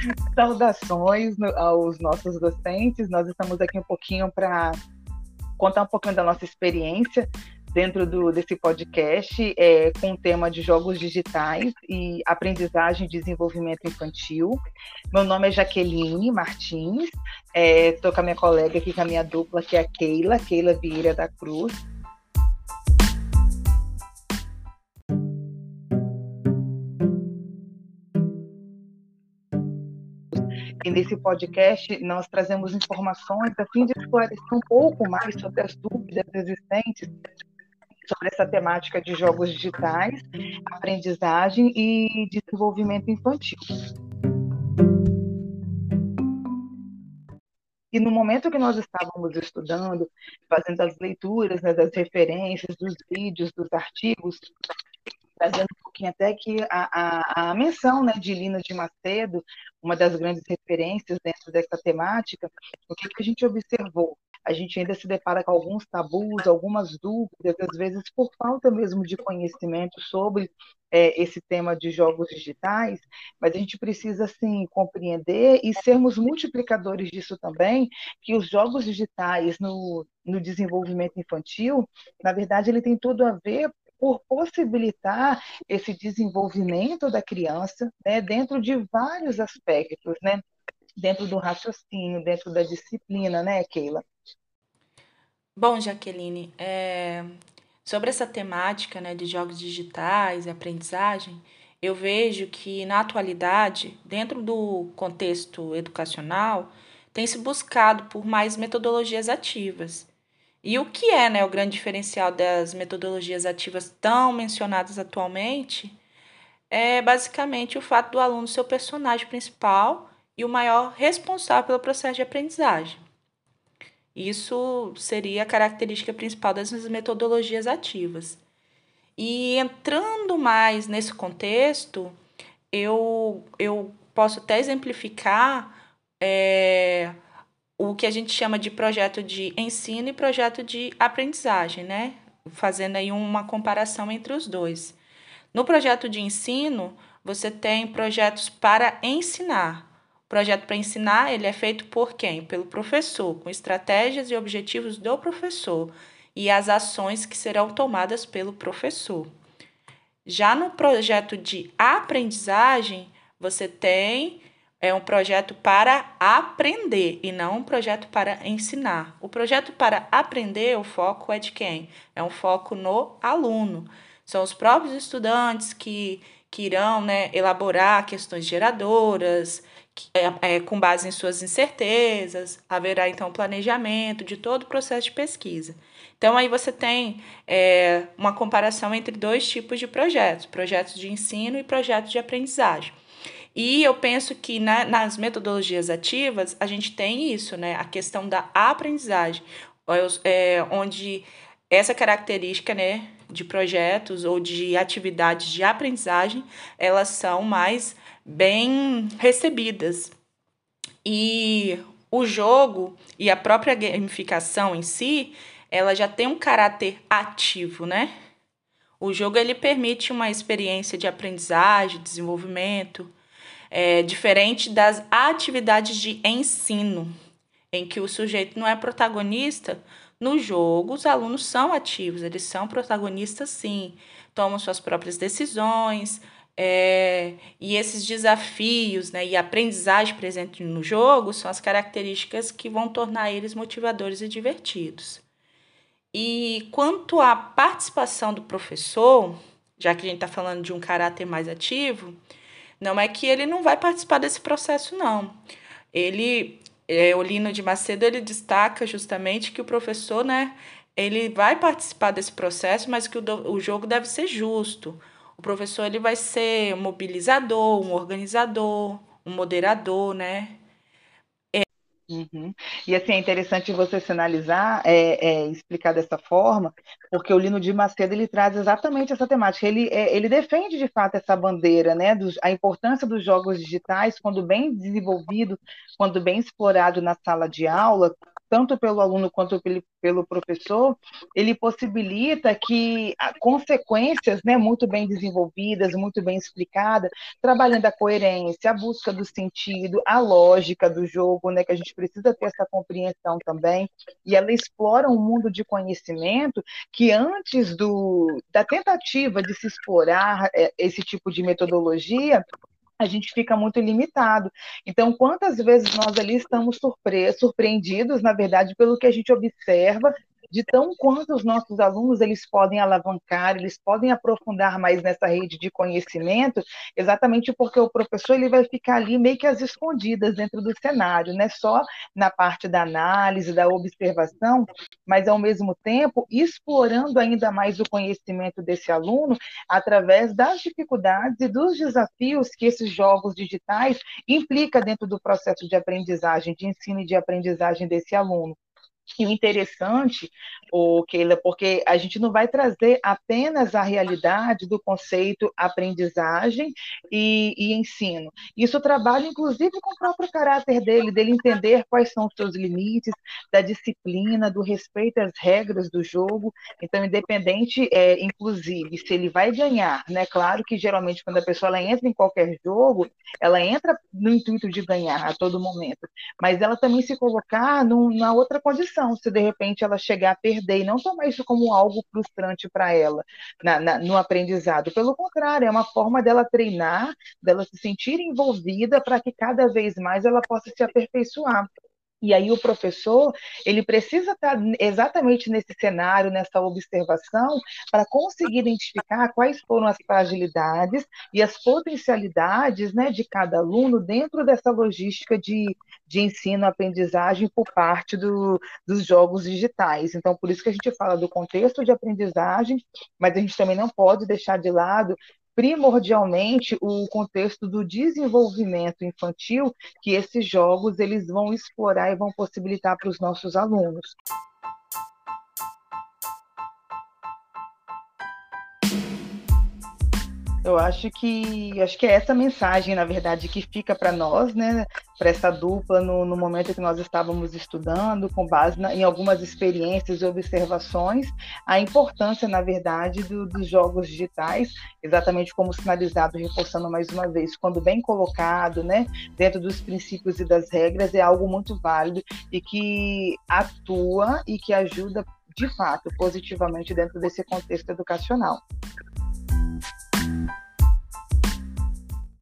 Saudações aos nossos docentes. Nós estamos aqui um pouquinho para contar um pouquinho da nossa experiência dentro do, desse podcast é, com o tema de jogos digitais e aprendizagem e desenvolvimento infantil. Meu nome é Jaqueline Martins, estou é, com a minha colega aqui, com a minha dupla, que é a Keila, Keila Vieira da Cruz. E nesse podcast nós trazemos informações a fim de esclarecer um pouco mais sobre as dúvidas existentes sobre essa temática de jogos digitais, aprendizagem e desenvolvimento infantil. E no momento que nós estávamos estudando, fazendo as leituras né, das referências, dos vídeos, dos artigos, trazendo um pouquinho até que a, a, a menção né, de Lina de Macedo, uma das grandes referências dentro dessa temática, o que, que a gente observou? A gente ainda se depara com alguns tabus, algumas dúvidas, às vezes por falta mesmo de conhecimento sobre é, esse tema de jogos digitais, mas a gente precisa, sim, compreender e sermos multiplicadores disso também, que os jogos digitais no, no desenvolvimento infantil, na verdade, ele tem tudo a ver por possibilitar esse desenvolvimento da criança né, dentro de vários aspectos, né? dentro do raciocínio, dentro da disciplina, né, Keila? Bom, Jaqueline, é... sobre essa temática né, de jogos digitais e aprendizagem, eu vejo que na atualidade, dentro do contexto educacional, tem se buscado por mais metodologias ativas. E o que é né, o grande diferencial das metodologias ativas tão mencionadas atualmente é basicamente o fato do aluno ser o personagem principal e o maior responsável pelo processo de aprendizagem. Isso seria a característica principal das metodologias ativas. E entrando mais nesse contexto, eu, eu posso até exemplificar é, o que a gente chama de projeto de ensino e projeto de aprendizagem, né? Fazendo aí uma comparação entre os dois. No projeto de ensino, você tem projetos para ensinar. O projeto para ensinar, ele é feito por quem? Pelo professor, com estratégias e objetivos do professor e as ações que serão tomadas pelo professor. Já no projeto de aprendizagem, você tem é um projeto para aprender e não um projeto para ensinar. O projeto para aprender, o foco é de quem? É um foco no aluno. São os próprios estudantes que, que irão né, elaborar questões geradoras, que, é, é, com base em suas incertezas, haverá então planejamento de todo o processo de pesquisa. Então, aí você tem é, uma comparação entre dois tipos de projetos: projetos de ensino e projetos de aprendizagem. E eu penso que na, nas metodologias ativas a gente tem isso, né? A questão da aprendizagem, é, onde essa característica, né, de projetos ou de atividades de aprendizagem, elas são mais bem recebidas. E o jogo e a própria gamificação em si, ela já tem um caráter ativo, né? O jogo ele permite uma experiência de aprendizagem, desenvolvimento, é, diferente das atividades de ensino, em que o sujeito não é protagonista. No jogo, os alunos são ativos, eles são protagonistas sim, tomam suas próprias decisões, é, e esses desafios né, e aprendizagem presente no jogo são as características que vão tornar eles motivadores e divertidos. E quanto à participação do professor, já que a gente está falando de um caráter mais ativo, não é que ele não vai participar desse processo, não. Ele, é, o Lino de Macedo, ele destaca justamente que o professor, né, ele vai participar desse processo, mas que o, o jogo deve ser justo. O professor ele vai ser um mobilizador, um organizador, um moderador, né? Uhum. E assim, é interessante você sinalizar, é, é, explicar dessa forma, porque o Lino de Macedo ele traz exatamente essa temática. Ele, é, ele defende de fato essa bandeira, né, dos, a importância dos jogos digitais, quando bem desenvolvido, quando bem explorado na sala de aula, tanto pelo aluno quanto pelo, professor, ele possibilita que consequências né, muito bem desenvolvidas, muito bem explicadas, trabalhando a coerência, a busca do sentido, a lógica do jogo, né, que a gente precisa ter essa compreensão também, e ela explora um mundo de conhecimento que antes do, da tentativa de se explorar é, esse tipo de metodologia, a gente fica muito limitado. Então, quantas vezes nós ali estamos surpre surpreendidos, na verdade, pelo que a gente observa de tão quanto os nossos alunos eles podem alavancar, eles podem aprofundar mais nessa rede de conhecimento, exatamente porque o professor ele vai ficar ali meio que às escondidas dentro do cenário, né? Só na parte da análise, da observação, mas ao mesmo tempo explorando ainda mais o conhecimento desse aluno através das dificuldades e dos desafios que esses jogos digitais implica dentro do processo de aprendizagem, de ensino e de aprendizagem desse aluno. O interessante, o Keila, porque a gente não vai trazer apenas a realidade do conceito aprendizagem e, e, ensino. Isso trabalha, inclusive, com o próprio caráter dele, dele entender quais são os seus limites, da disciplina, do respeito às regras do jogo. Então, independente, é, inclusive, se ele vai ganhar, né? Claro que geralmente quando a pessoa ela entra em qualquer jogo, ela entra no intuito de ganhar a todo momento, mas ela também se colocar numa outra condição se de repente ela chegar a perder e não tomar isso como algo frustrante para ela na, na, no aprendizado. Pelo contrário, é uma forma dela treinar, dela se sentir envolvida para que cada vez mais ela possa se aperfeiçoar. E aí o professor, ele precisa estar exatamente nesse cenário, nessa observação, para conseguir identificar quais foram as fragilidades e as potencialidades né, de cada aluno dentro dessa logística de, de ensino-aprendizagem por parte do, dos jogos digitais. Então, por isso que a gente fala do contexto de aprendizagem, mas a gente também não pode deixar de lado primordialmente o contexto do desenvolvimento infantil que esses jogos eles vão explorar e vão possibilitar para os nossos alunos. Eu acho que acho que é essa mensagem, na verdade, que fica para nós, né, para essa dupla no, no, momento que nós estávamos estudando, com base na, em algumas experiências e observações, a importância, na verdade, do, dos jogos digitais, exatamente como sinalizado, reforçando mais uma vez, quando bem colocado, né, dentro dos princípios e das regras, é algo muito válido e que atua e que ajuda de fato positivamente dentro desse contexto educacional.